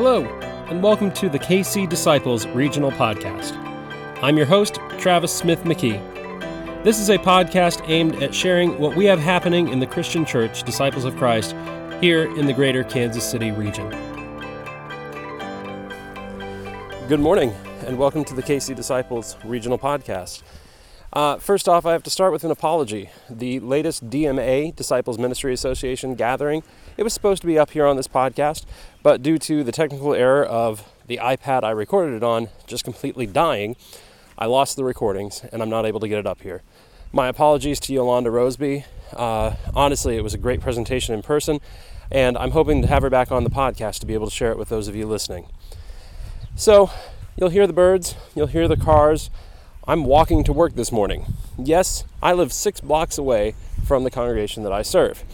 Hello, and welcome to the KC Disciples Regional Podcast. I'm your host, Travis Smith McKee. This is a podcast aimed at sharing what we have happening in the Christian Church, Disciples of Christ, here in the greater Kansas City region. Good morning, and welcome to the KC Disciples Regional Podcast. Uh, first off, I have to start with an apology. The latest DMA, Disciples Ministry Association gathering, it was supposed to be up here on this podcast, but due to the technical error of the iPad I recorded it on just completely dying, I lost the recordings and I'm not able to get it up here. My apologies to Yolanda Roseby. Uh, honestly, it was a great presentation in person, and I'm hoping to have her back on the podcast to be able to share it with those of you listening. So, you'll hear the birds, you'll hear the cars. I'm walking to work this morning. Yes, I live six blocks away from the congregation that I serve,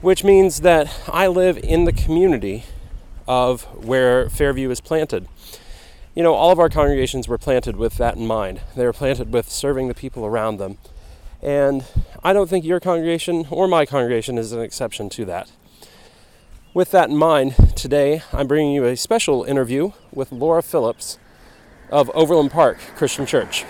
which means that I live in the community of where Fairview is planted. You know, all of our congregations were planted with that in mind. They were planted with serving the people around them. And I don't think your congregation or my congregation is an exception to that. With that in mind, today I'm bringing you a special interview with Laura Phillips of Overland Park Christian Church.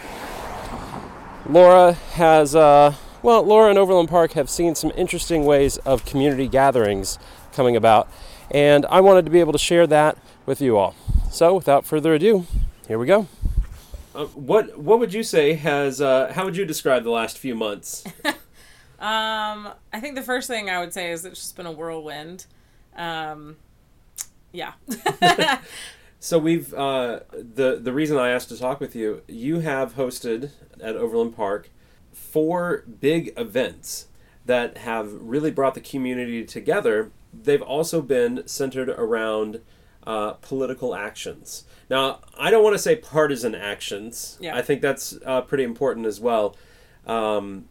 Laura has, uh, well, Laura and Overland Park have seen some interesting ways of community gatherings coming about, and I wanted to be able to share that with you all. So, without further ado, here we go. Uh, what What would you say has? Uh, how would you describe the last few months? um, I think the first thing I would say is it's just been a whirlwind. Um, yeah. So we've uh, the the reason I asked to talk with you, you have hosted at Overland Park four big events that have really brought the community together. They've also been centered around uh, political actions. Now, I don't want to say partisan actions. Yeah. I think that's uh, pretty important as well. Um,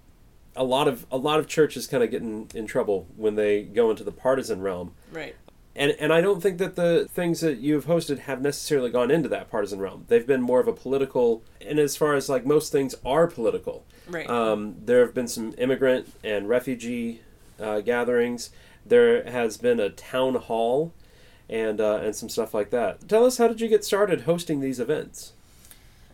a lot of a lot of churches kind of get in, in trouble when they go into the partisan realm right. And and I don't think that the things that you've hosted have necessarily gone into that partisan realm. They've been more of a political, and as far as like most things are political. Right. Um, there have been some immigrant and refugee uh, gatherings. There has been a town hall, and uh, and some stuff like that. Tell us how did you get started hosting these events?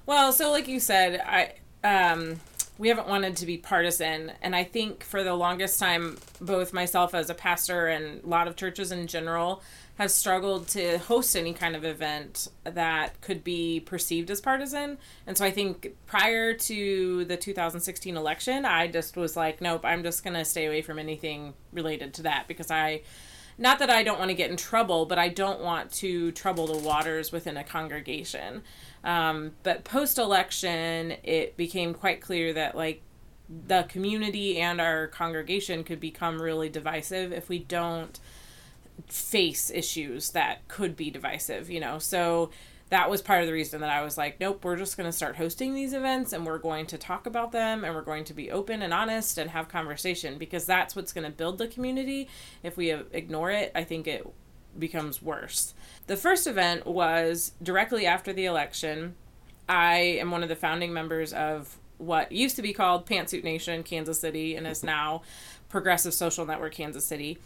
Well, so like you said, I um, we haven't wanted to be partisan, and I think for the longest time, both myself as a pastor and a lot of churches in general have struggled to host any kind of event that could be perceived as partisan. And so I think prior to the 2016 election, I just was like, nope, I'm just going to stay away from anything related to that because I not that I don't want to get in trouble, but I don't want to trouble the waters within a congregation. Um, but post election, it became quite clear that like the community and our congregation could become really divisive if we don't face issues that could be divisive, you know. So that was part of the reason that I was like, nope, we're just going to start hosting these events and we're going to talk about them and we're going to be open and honest and have conversation because that's what's going to build the community. If we ignore it, I think it becomes worse. The first event was directly after the election. I am one of the founding members of what used to be called Pantsuit Nation Kansas City and is now Progressive Social Network Kansas City.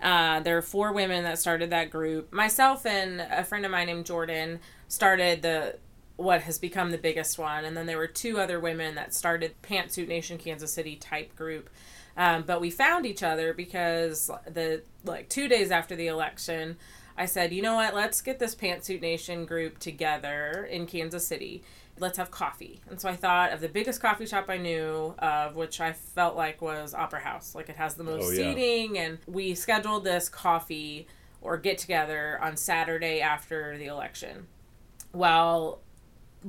Uh, there are four women that started that group. Myself and a friend of mine named Jordan started the what has become the biggest one, and then there were two other women that started Pantsuit Nation Kansas City type group. Um, but we found each other because the like two days after the election, I said, you know what, let's get this Pantsuit Nation group together in Kansas City. Let's have coffee. And so I thought of the biggest coffee shop I knew of, which I felt like was Opera House. Like it has the most Oh, yeah. seating, and we scheduled this coffee or get together on Saturday after the election. Well,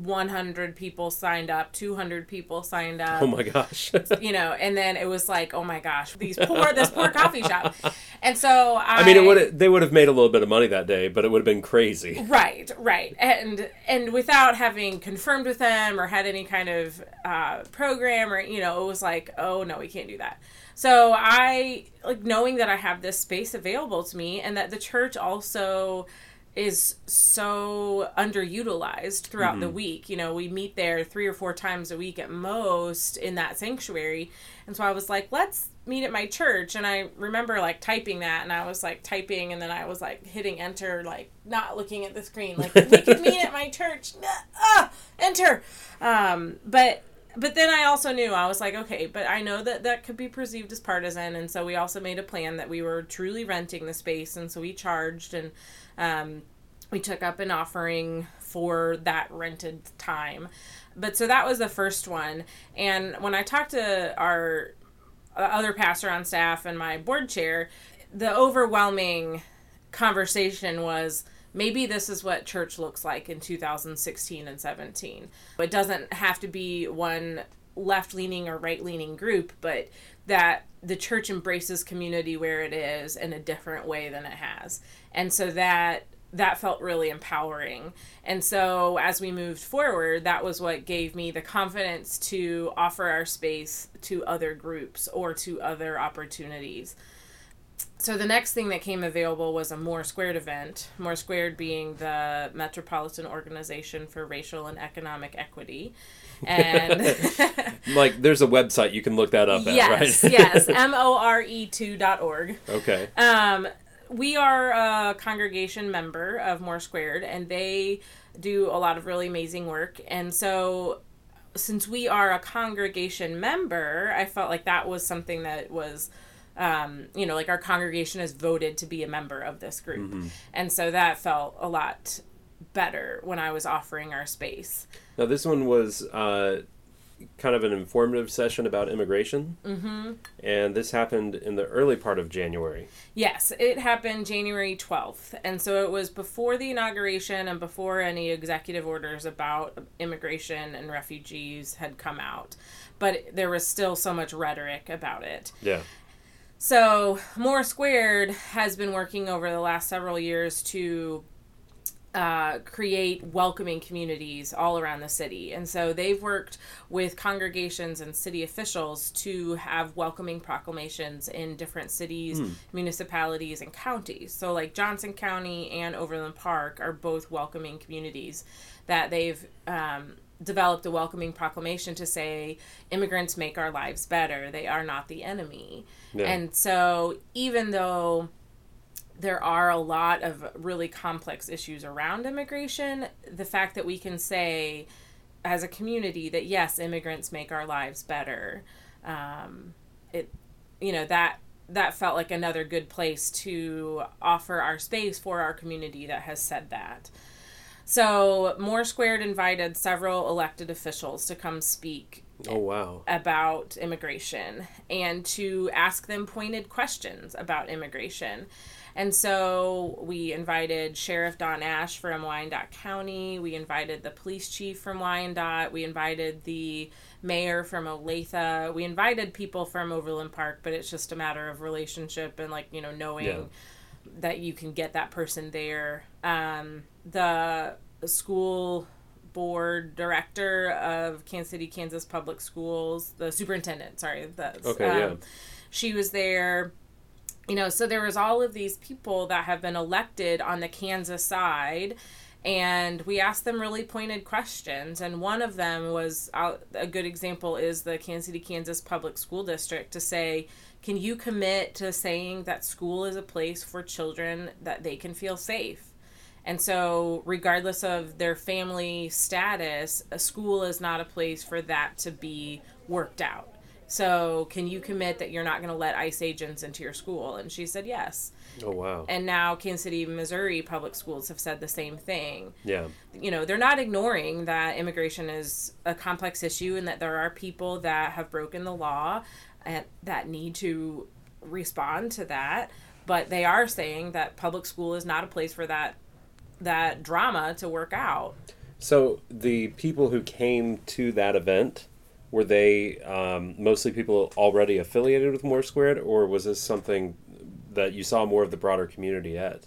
100 people signed up, 200 people signed up Oh my gosh! you know, and then it was like, oh my gosh, these poor this poor coffee shop, and so I, I mean, it would they would have made a little bit of money that day, but it would have been crazy. right, right, and and without having confirmed with them or had any kind of uh, program or you know, it was like, oh no, we can't do that. So I like knowing that I have this space available to me, and that the church also is so underutilized throughout mm-hmm. the week. You know, we meet there three or four times a week at most in that sanctuary. And so I was like, let's meet at my church. And I remember like typing that and I was like typing and then I was like hitting enter, like not looking at the screen, like we could meet at my church. Ah, enter. Um, but but then I also knew I was like, okay, but I know that that could be perceived as partisan, and so we also made a plan that we were truly renting the space, and so we charged and um, we took up an offering for that rented time. But so that was the first one, and when I talked to our uh, other pastor on staff and my board chair, the overwhelming conversation was maybe this is what church looks like in 2016 and 17. It doesn't have to be one left leaning or right leaning group, but that the church embraces community where it is in a different way than it has. And so that that felt really empowering. And so as we moved forward, that was what gave me the confidence to offer our space to other groups or to other opportunities so the next thing that came available was a More Squared event. More Squared being the Metropolitan Organization for Racial and Economic Equity. And like there's a website you can look that up yes, at, right? yes, M O R E 2.org. Okay. Um we are a congregation member of More Squared and they do a lot of really amazing work. And so since we are a congregation member, I felt like that was something that was um, you know, like our congregation has voted to be a member of this group. Mm-hmm. And so that felt a lot better when I was offering our space. Now, this one was uh, kind of an informative session about immigration. Mm-hmm. And this happened in the early part of January. Yes, it happened January 12th. And so it was before the inauguration and before any executive orders about immigration and refugees had come out. But there was still so much rhetoric about it. Yeah. So, More Squared has been working over the last several years to uh, create welcoming communities all around the city. And so they've worked with congregations and city officials to have welcoming proclamations in different cities, mm. municipalities, and counties. So, like Johnson County and Overland Park are both welcoming communities that they've um, developed a welcoming proclamation to say immigrants make our lives better. They are not the enemy. Yeah. and so even though there are a lot of really complex issues around immigration the fact that we can say as a community that yes immigrants make our lives better um, it you know that that felt like another good place to offer our space for our community that has said that so More Squared invited several elected officials to come speak. Oh wow! About immigration and to ask them pointed questions about immigration. And so we invited Sheriff Don Ash from Wyandotte County. We invited the police chief from Wyandotte. We invited the mayor from Olathe. We invited people from Overland Park, but it's just a matter of relationship and like you know knowing yeah. that you can get that person there. Um, the school board director of Kansas City, Kansas Public Schools, the superintendent, sorry, that's, okay, um, yeah. she was there. You know, so there was all of these people that have been elected on the Kansas side, and we asked them really pointed questions. And one of them was uh, a good example is the Kansas City, Kansas Public School District to say, can you commit to saying that school is a place for children that they can feel safe? And so, regardless of their family status, a school is not a place for that to be worked out. So, can you commit that you're not going to let ICE agents into your school? And she said yes. Oh, wow. And now, Kansas City, Missouri public schools have said the same thing. Yeah. You know, they're not ignoring that immigration is a complex issue and that there are people that have broken the law and that need to respond to that. But they are saying that public school is not a place for that that drama to work out. So the people who came to that event were they um, mostly people already affiliated with More Squared, or was this something that you saw more of the broader community at?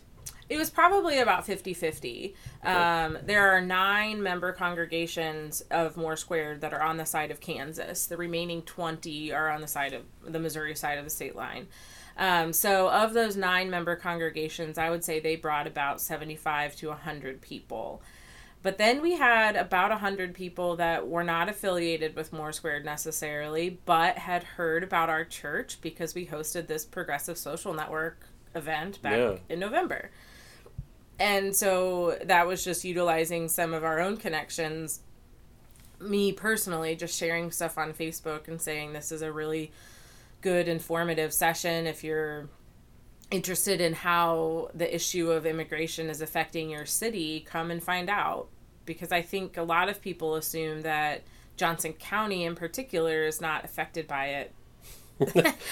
It was probably about 50 50. Um, there are nine member congregations of More Squared that are on the side of Kansas. The remaining 20 are on the side of the Missouri side of the state line. Um, so, of those nine member congregations, I would say they brought about 75 to 100 people. But then we had about 100 people that were not affiliated with More Squared necessarily, but had heard about our church because we hosted this progressive social network event back Yeah. in November. And so that was just utilizing some of our own connections. Me personally, just sharing stuff on Facebook and saying this is a really good, informative session if you're interested in how the issue of immigration is affecting your city, come and find out. Because I think a lot of people assume that Johnson County in particular is not affected by it.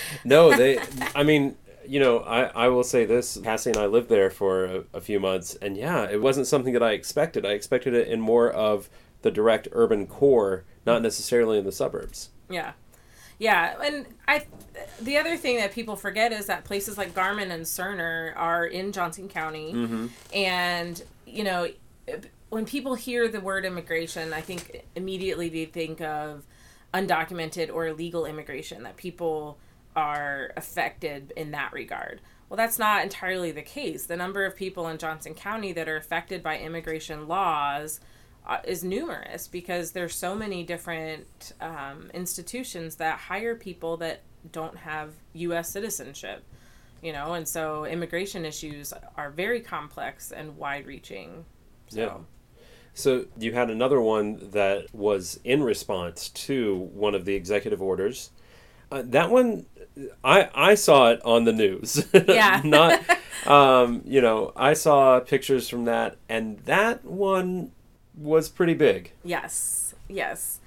no, they. I mean, you know, I, I will say this. Cassie and I lived there for a, a few months, and yeah, it wasn't something that I expected. I expected it in more of the direct urban core, not mm-hmm. necessarily in the suburbs. Yeah. Yeah, and I the other thing that people forget is that places like Garmin and Cerner are in Johnson County. Mm-hmm. And, you know, when people hear the word immigration, I think immediately they think of undocumented or illegal immigration that people are affected in that regard. Well, that's not entirely the case. The number of people in Johnson County that are affected by immigration laws is numerous because there's so many different um, institutions that hire people that don't have U.S. citizenship, you know, and so immigration issues are very complex and wide-reaching. So. Yeah. So you had another one that was in response to one of the executive orders. Uh, that one, I I saw it on the news. Yeah. Not, um, you know, I saw pictures from that, and that one was pretty big. Yes, yes.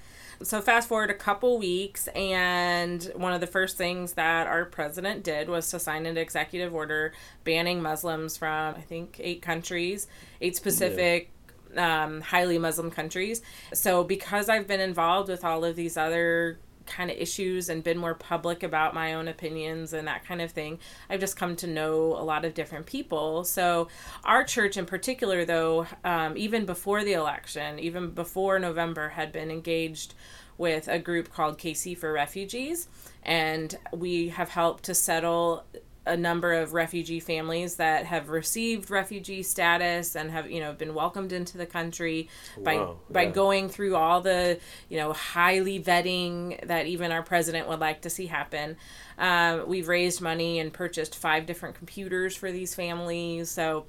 So fast forward a couple weeks, and one of the first things that our president did was to sign an executive order banning Muslims from I think eight countries, eight specific. Um, highly Muslim countries. So, because I've been involved with all of these other kind of issues and been more public about my own opinions and that kind of thing, I've just come to know a lot of different people. So, our church in particular, though, um, even before the election, even before November, had been engaged with a group called KC for Refugees. And we have helped to settle a number of refugee families that have received refugee status and have you know been welcomed into the country by Wow, by yeah. going through all the you know highly vetting that even our president would like to see happen. Um, we've raised money and purchased five different computers for these families. So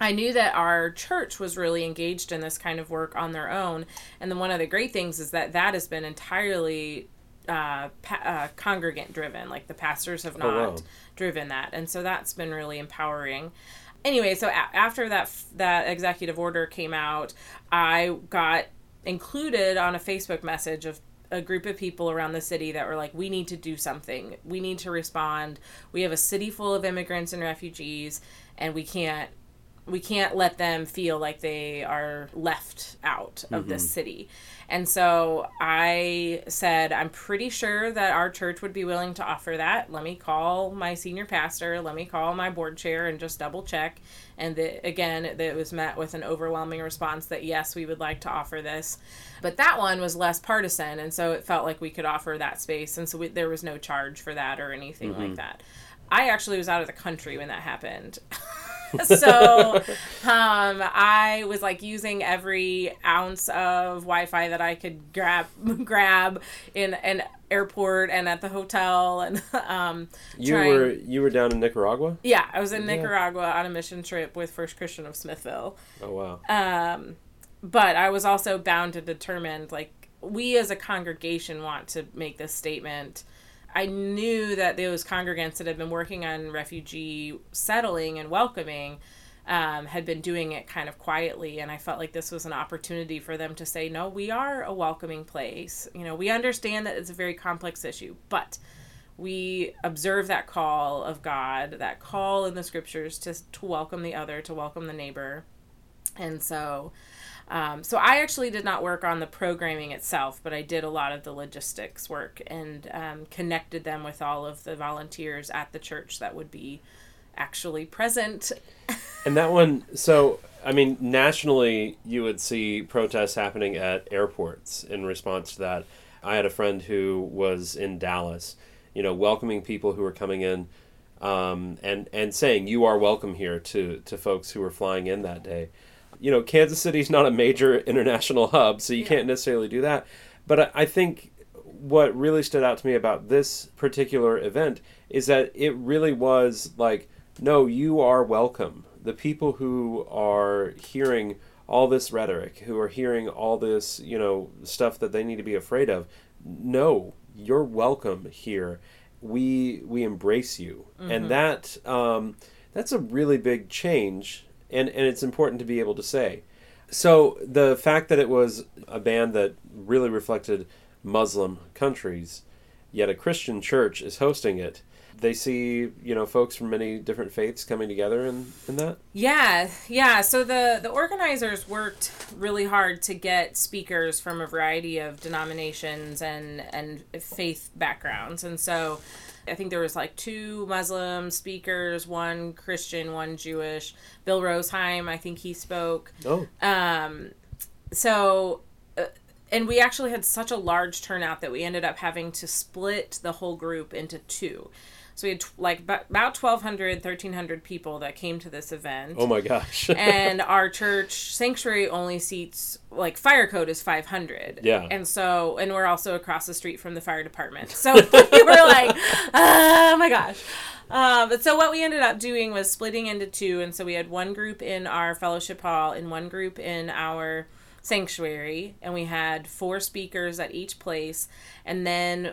I knew that our church was really engaged in this kind of work on their own. And then one of the great things is that that has been entirely uh, pa- uh, congregant driven. Like the pastors have not wow. driven that, and so that's been really empowering. Anyway, so a- after that f- that executive order came out, I got included on a Facebook message of a group of people around the city that were like, we need to do something. We need to respond. We have a city full of immigrants and refugees, and we can't we can't let them feel like they are left out of this mm-hmm. city. And so I said, I'm pretty sure that our church would be willing to offer that. Let me call my senior pastor, let me call my board chair and just double check. And the, again, it was met with an overwhelming response that yes, we would like to offer this. But that one was less partisan. And so it felt like we could offer that space. And so we, there was no charge for that or anything like mm-hmm. that. I actually was out of the country when that happened. so um, I was like using every ounce of Wi-Fi that I could grab grab in an airport and at the hotel and um, You trying- were you were down in Nicaragua. yeah I was in Nicaragua on a mission trip with First Christian of Smithville. Oh wow. Um, but I was also bound and determined, like, we as a congregation want to make this statement. I knew that those congregants that had been working on refugee settling and welcoming um, had been doing it kind of quietly. And I felt like this was an opportunity for them to say, no, we are a welcoming place. You know, we understand that it's a very complex issue, but we observe that call of God, that call in the scriptures to, to welcome the other, to welcome the neighbor. And so, um, so I actually did not work on the programming itself, but I did a lot of the logistics work and um, connected them with all of the volunteers at the church that would be actually present. And that one, so I mean, nationally, you would see protests happening at airports in response to that. I had a friend who was in Dallas, you know, welcoming people who were coming in, um, and and saying you are welcome here to to folks who were flying in that day. You know, Kansas City's not a major international hub, so you Yeah. can't necessarily do that. But I, I think what really stood out to me about this particular event is that it really was like, no, you are welcome. The people who are hearing all this rhetoric, who are hearing all this, you know, stuff that they need to be afraid of, no, you're welcome here. We we embrace you, and that um, that's a really big change, and and it's important to be able to say. So the fact that it was a band that really reflected Muslim countries, yet a Christian church is hosting it. They see, you know, folks from many different faiths coming together in, in that. Yeah, yeah. So the the organizers worked really hard to get speakers from a variety of denominations and and faith backgrounds, and so I think there was like two Muslim speakers, one Christian, one Jewish. Bill Roseheim, I think he spoke. Oh, Um, so, uh, and we actually had such a large turnout that we ended up having to split the whole group into two. So we had tw- like about about 1,200, 1,300 people that came to this event. oh my gosh. and our church sanctuary only seats like fire code is 500 Yeah. and so and we're also across the street from the fire department so we were like oh my gosh uh, but so what we ended up doing was splitting into two and so we had one group in our fellowship hall and one group in our sanctuary and we had four speakers at each place and then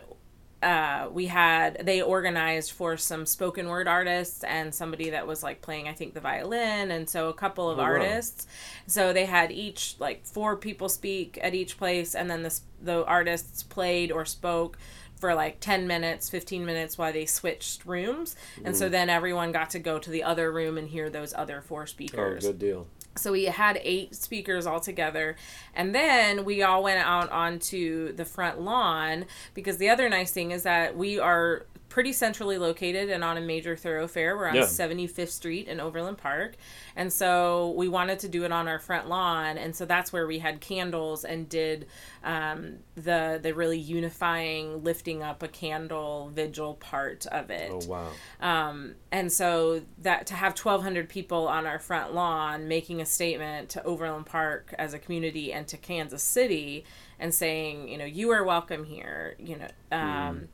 uh, we had they organized for some spoken word artists and somebody that was like playing I think the violin and so a couple of Oh, wow. artists so they had each like four people speak at each place and then the the artists played or spoke for like 10 minutes 15 minutes while they switched rooms and Mm. so then everyone got to go to the other room and hear those other four speakers good deal. So we had eight speakers all together. And then we all went out onto the front lawn because the other nice thing is that we are pretty centrally located and on a major thoroughfare. We're on Yeah. 75th Street in Overland Park. And so we wanted to do it on our front lawn. And so that's where we had candles and did um, the, the really unifying lifting up a candle vigil part of it. Oh wow. Um, and so that to have 1,200 people on our front lawn making a statement to Overland Park as a community and to Kansas City and saying, you know, you are welcome here, you know, um,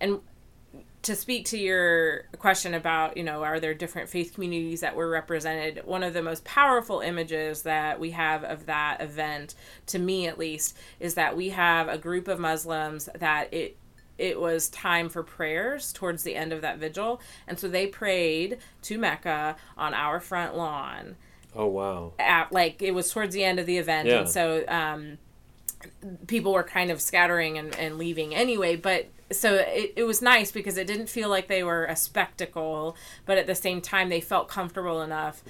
and to speak to your question about, you know, are there different faith communities that were represented? One of the most powerful images that we have of that event, to me at least, is that we have a group of Muslims that it it was time for prayers towards the end of that vigil. And so they prayed to Mecca on our front lawn. Oh wow. At, like it was towards the end of the event. Yeah. And so um, people were kind of scattering and, and leaving anyway. But so it, it was nice because it didn't feel like they were a spectacle, but at the same time, they felt comfortable enough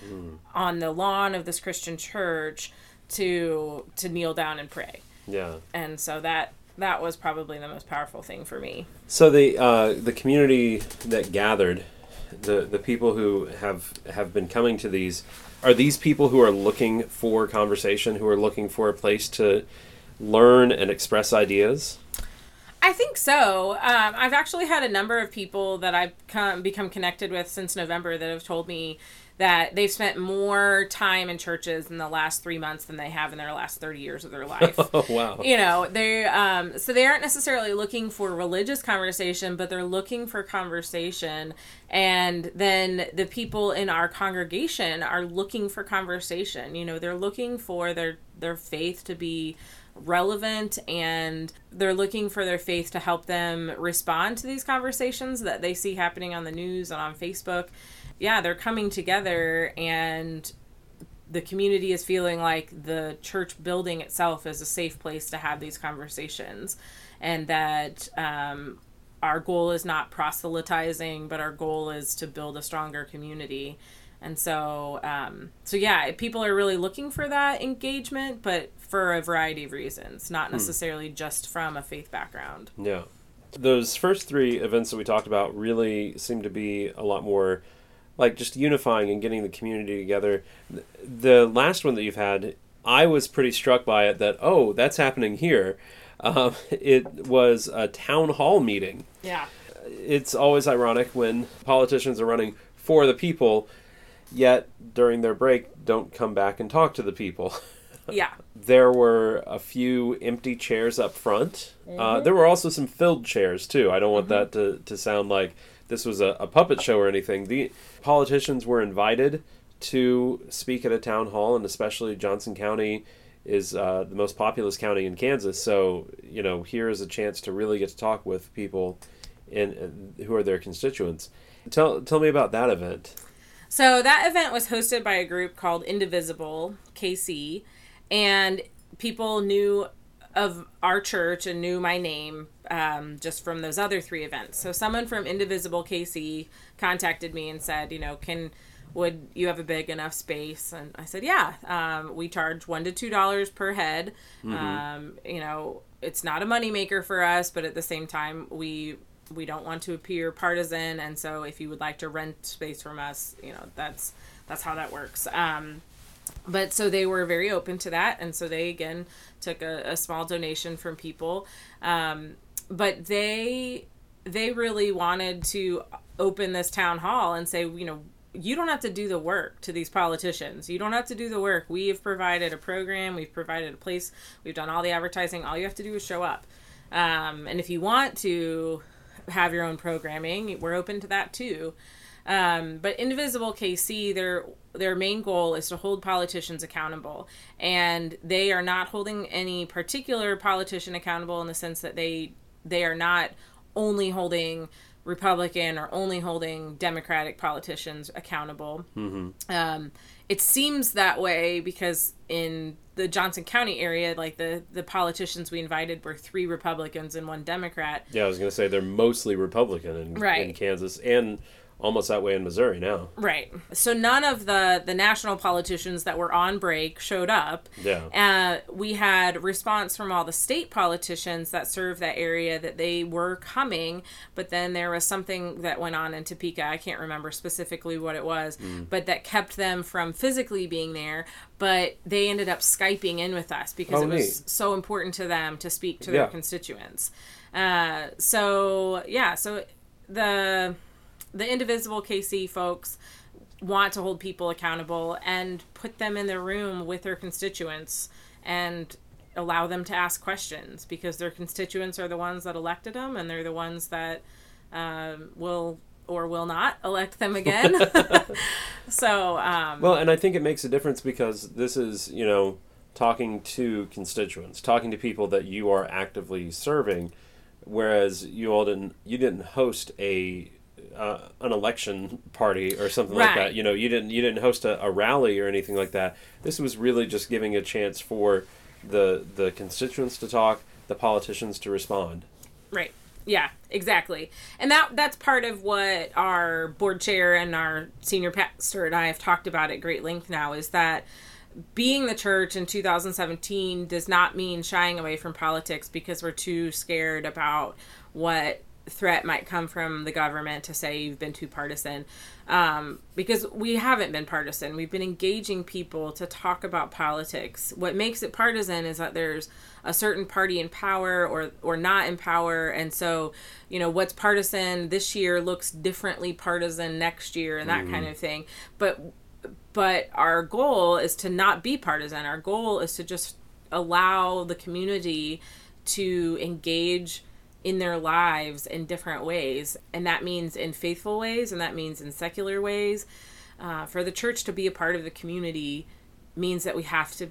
on the lawn of this Christian church to to kneel down and pray. Yeah. And so that that was probably the most powerful thing for me. So the uh, the community that gathered, the the people who have have been coming to these, are these people who are looking for conversation, who are looking for a place to learn and express ideas. I think so. Um, I've actually had a number of people that I've come, become connected with since November that have told me that they've spent more time in churches in the last three months than they have in their last 30 years of their life. Oh wow. you know they um so they aren't necessarily looking for religious conversation but they're looking for conversation and then the people in our congregation are looking for conversation you know they're looking for their their faith to be relevant and they're looking for their faith to help them respond to these conversations that they see happening on the news and on Facebook. Yeah they're coming together and the community is feeling like the church building itself is a safe place to have these conversations and that um, our goal is not proselytizing but our goal is to build a stronger community and so um, so yeah people are really looking for that engagement but for a variety of reasons not necessarily just from a faith background Yeah. Those first three events that we talked about really seem to be a lot more like just unifying and getting the community together. The last one that you've had, I was pretty struck by it that oh, that's happening here. Um, it was a town hall meeting. Yeah. It's always ironic when politicians are running for the people, yet during their break don't come back and talk to the people. Yeah. there were a few empty chairs up front. Uh, there were also some filled chairs too. I don't want that to, to sound like this was a, a puppet show or anything. The politicians were invited to speak at a town hall, and especially Johnson County is uh, the most populous county in Kansas. So you know, here is a chance to really get to talk with people in, who are their constituents. Tell tell me about that event. So that event was hosted by a group called Indivisible KC, and people knew of our church and knew my name um, just from those other three events. So someone from Indivisible KC contacted me and said, you know, can would you have a big enough space? And I said, yeah. Um, we charge one to two dollars per head. Um, you know, it's not a moneymaker for us, but at the same time, we we don't want to appear partisan, and so if you would like to rent space from us, you know, that's that's how that works. Um, but so they were very open to that, and so they again took a, a small donation from people, um, but they they really wanted to open this town hall and say, you know, you don't have to do the work to these politicians. You don't have to do the work. We have provided a program. We've provided a place. We've done all the advertising. All you have to do is show up. Um, and if you want to have your own programming, we're open to that too. Um, but Indivisible KC, their their main goal is to hold politicians accountable, and they are not holding any particular politician accountable in the sense that they they are not only holding Republican or only holding Democratic politicians accountable. Um, it seems that way because in the Johnson County area, like the the politicians we invited were three Republicans and one Democrat. Yeah, I was going to say they're mostly Republican in, in Kansas and almost that way in Missouri now. Right. So none of the the national politicians that were on break showed up. Yeah. Uh, we had response from all the state politicians that serve that area that they were coming, but then there was something that went on in Topeka. I can't remember specifically what it was, but that kept them from physically being there. But they ended up skyping in with us because Oh, it was neat. so important to them to speak to their constituents. Uh, so yeah, so the the indivisible KC folks want to hold people accountable and put them in their room with their constituents and allow them to ask questions because their constituents are the ones that elected them and they're the ones that um, will or will not elect them again. so um, Well, and I think it makes a difference because this is, you know, talking to constituents, talking to people that you are actively serving, whereas you all didn't you didn't host a uh, an election party or something like that. You know, you didn't you didn't host a, a rally or anything like that. This was really just giving a chance for the the constituents to talk, the politicians to respond. Right. Yeah, exactly. And that that's part of what our board chair and our senior pastor and I have talked about at great length now is that being the church in 2017 does not mean shying away from politics because we're too scared about what threat might come from the government to say you've been too partisan. Um, because we haven't been partisan. We've been engaging people to talk about politics. What makes it partisan is that there's a certain party in power or or not in power. And so you know what's partisan this year looks differently partisan next year and that kind of thing. But but our goal is to not be partisan. Our goal is to just allow the community to engage in their lives in different ways. And that means in faithful ways, and that means in secular ways. Uh, for the church to be a part of the community means that we have to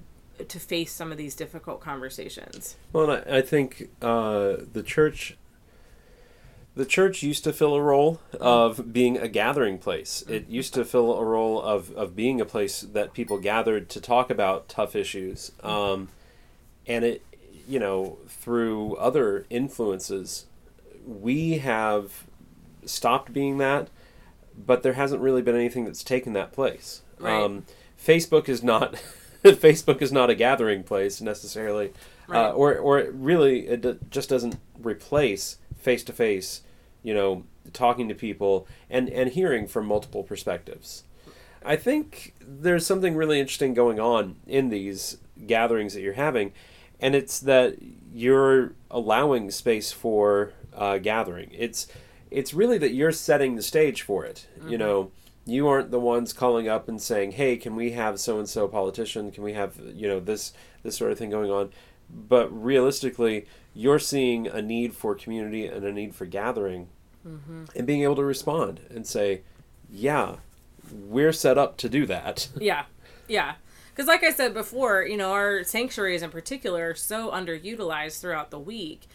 to face some of these difficult conversations. Well, and I, I think uh, the church, the church used to fill a role of being a gathering place. It used to fill a role of, of being a place that people gathered to talk about tough issues. Um, and it, you know, through other influences, we have stopped being that, but there hasn't really been anything that's taken that place. Right. Um, Facebook is not Facebook is not a gathering place necessarily, Right. uh, or or it really it d- just doesn't replace face to face, you know, talking to people and, and hearing from multiple perspectives. I think there's something really interesting going on in these gatherings that you're having, and it's that you're allowing space for uh, gathering. It's it's really that you're setting the stage for it. Mm-hmm. You know, you aren't the ones calling up and saying, "Hey, can we have so and so politician? Can we have you know this this sort of thing going on?" But realistically, you're seeing a need for community and a need for gathering, mm-hmm. and being able to respond and say, "Yeah, we're set up to do that." Yeah, yeah. Because, like I said before, you know, our sanctuaries in particular are so underutilized throughout the week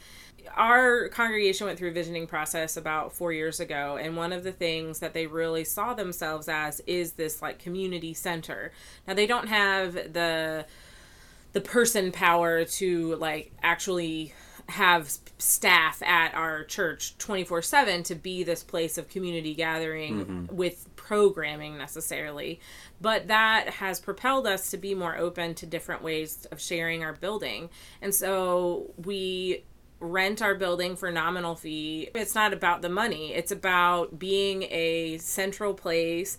our congregation went through a visioning process about four years ago and one of the things that they really saw themselves as is this like community center now they don't have the the person power to like actually have staff at our church 24/7 to be this place of community gathering mm-hmm. with programming necessarily but that has propelled us to be more open to different ways of sharing our building and so we rent our building for nominal fee. It's not about the money. It's about being a central place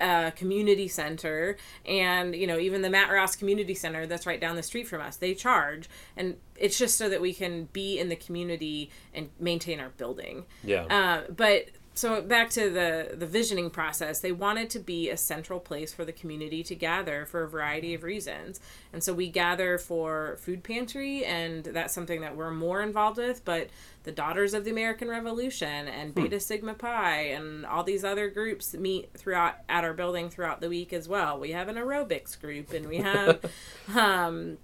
a community center and you know even the matt ross community center that's right down the street from us they charge and it's just so that we can be in the community and maintain our building yeah uh, but so back to the the visioning process they wanted to be a central place for the community to gather for a variety of reasons and so we gather for food pantry and that's something that we're more involved with but the daughters of the american revolution and hmm. beta sigma phi and all these other groups meet throughout at our building throughout the week as well we have an aerobics group and we have um,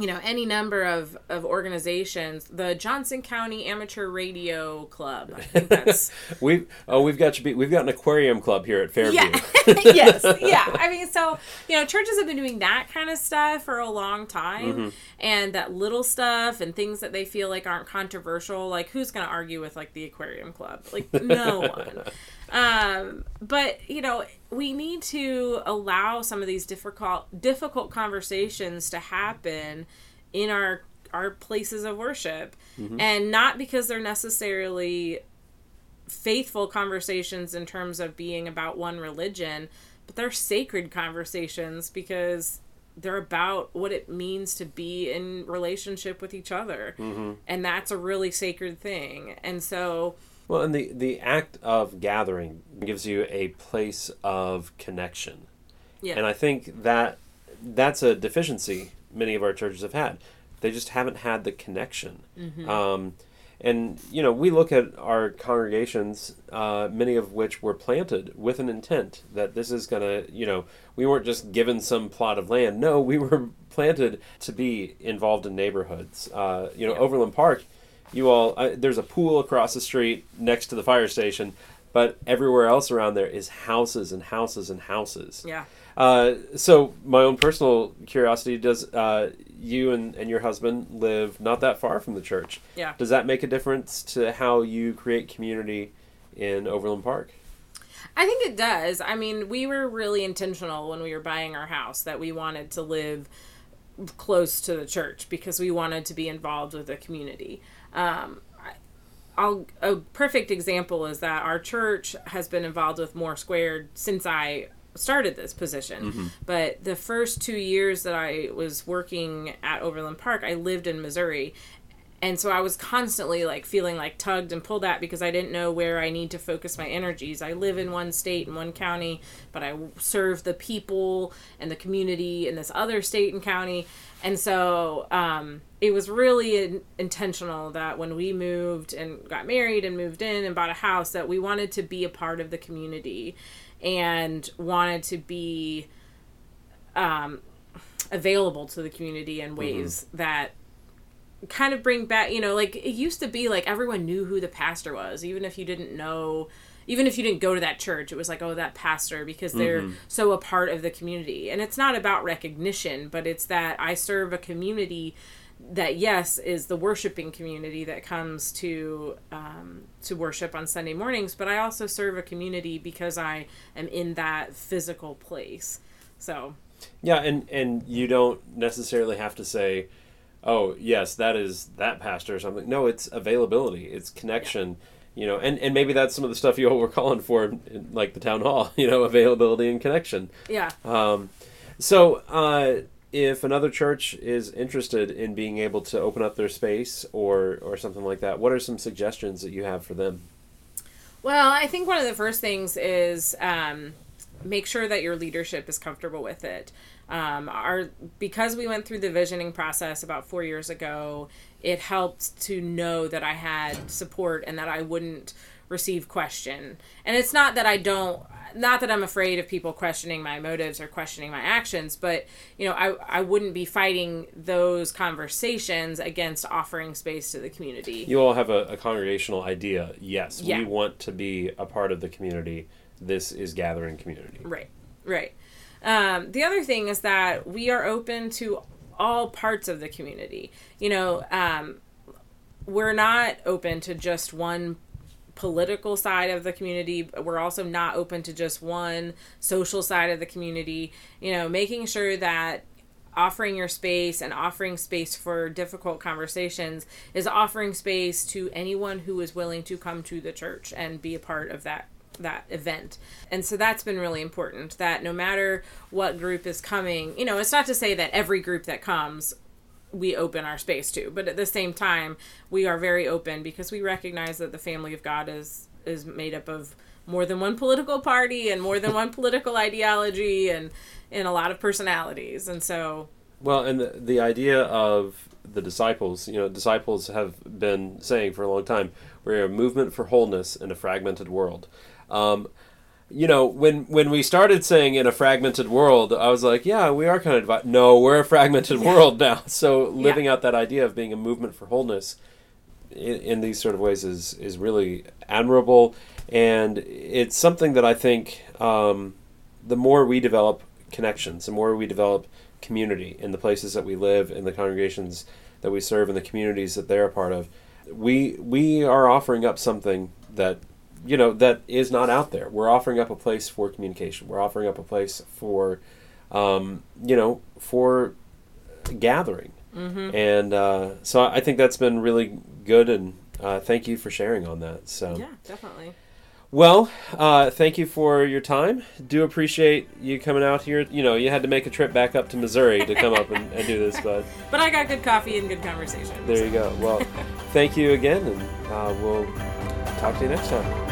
you know any number of of organizations the johnson county amateur radio club. I think that's we've oh we've got we've got an aquarium club here at fairview. Yeah. yes. Yeah. I mean so you know churches have been doing that kind of stuff for a long time mm-hmm. and that little stuff and things that they feel like aren't controversial like who's going to argue with like the aquarium club? Like no one. Um, but you know, we need to allow some of these difficult difficult conversations to happen in our our places of worship, mm-hmm. and not because they're necessarily faithful conversations in terms of being about one religion, but they're sacred conversations because they're about what it means to be in relationship with each other. Mm-hmm. And that's a really sacred thing. And so well, and the, the act of gathering gives you a place of connection. Yeah. And I think that that's a deficiency many of our churches have had. They just haven't had the connection. Mm-hmm. Um, and, you know, we look at our congregations, uh, many of which were planted with an intent that this is going to, you know, we weren't just given some plot of land. No, we were planted to be involved in neighborhoods. Uh, you know, yeah. Overland Park you all uh, there's a pool across the street next to the fire station but everywhere else around there is houses and houses and houses. Yeah. Uh, so my own personal curiosity does uh, you and, and your husband live not that far from the church? Yeah. Does that make a difference to how you create community in overland park? I think it does. I mean, we were really intentional when we were buying our house that we wanted to live close to the church because we wanted to be involved with the community. Um, I'll, a perfect example is that our church has been involved with More Squared since I started this position. Mm-hmm. But the first two years that I was working at Overland Park, I lived in Missouri and so I was constantly like feeling like tugged and pulled at because I didn't know where I need to focus my energies. I live in one state and one county, but I serve the people and the community in this other state and county. And so um, it was really in- intentional that when we moved and got married and moved in and bought a house, that we wanted to be a part of the community and wanted to be um, available to the community in mm-hmm. ways mm-hmm. that kind of bring back, you know, like it used to be like everyone knew who the pastor was, even if you didn't know, even if you didn't go to that church, it was like, oh, that pastor, because they're mm-hmm. so a part of the community. And it's not about recognition, but it's that I serve a community that yes is the worshiping community that comes to um, to worship on Sunday mornings, but I also serve a community because I am in that physical place. So yeah, and and you don't necessarily have to say oh yes that is that pastor or something no it's availability it's connection yeah. you know, and, and maybe that's some of the stuff you all were calling for, in, in, like the town hall, you know, availability and connection. Yeah. Um, so, uh, if another church is interested in being able to open up their space or or something like that, what are some suggestions that you have for them? Well, I think one of the first things is um, make sure that your leadership is comfortable with it. Um, our because we went through the visioning process about four years ago, it helped to know that I had support and that I wouldn't receive question. And it's not that I don't not that I'm afraid of people questioning my motives or questioning my actions, but you know, I I wouldn't be fighting those conversations against offering space to the community. You all have a, a congregational idea. Yes, Yeah. we want to be a part of the community. This is gathering community. Right, right. Um, the other thing is that we are open to all parts of the community. You know, um, we're not open to just one political side of the community. We're also not open to just one social side of the community. You know, making sure that offering your space and offering space for difficult conversations is offering space to anyone who is willing to come to the church and be a part of that that event. And so that's been really important that no matter what group is coming, you know, it's not to say that every group that comes we open our space to, but at the same time, we are very open because we recognize that the family of God is is made up of more than one political party and more than one political ideology and and a lot of personalities. And so Well, and the, the idea of the disciples, you know, disciples have been saying for a long time, we're a movement for wholeness in a fragmented world. Um, you know, when when we started saying in a fragmented world, I was like, yeah, we are kind of divided. No, we're a fragmented world now. So living out that idea of being a movement for wholeness in, in these sort of ways is is really admirable, and it's something that I think um, the more we develop connections, the more we develop community in the places that we live, in the congregations that we serve, in the communities that they're a part of, we we are offering up something that you know that is not out there. We're offering up a place for communication. We're offering up a place for um, you know for gathering, mm-hmm. and uh, so I think that's been really good. And uh, thank you for sharing on that. So yeah, definitely. well, uh, thank you for your time. Do appreciate you coming out here. You know, you had to make a trip back up to Missouri to come up and, and do this, but But I got good coffee and good conversation. there you go. Well, thank you again, and uh, we'll talk to you next time.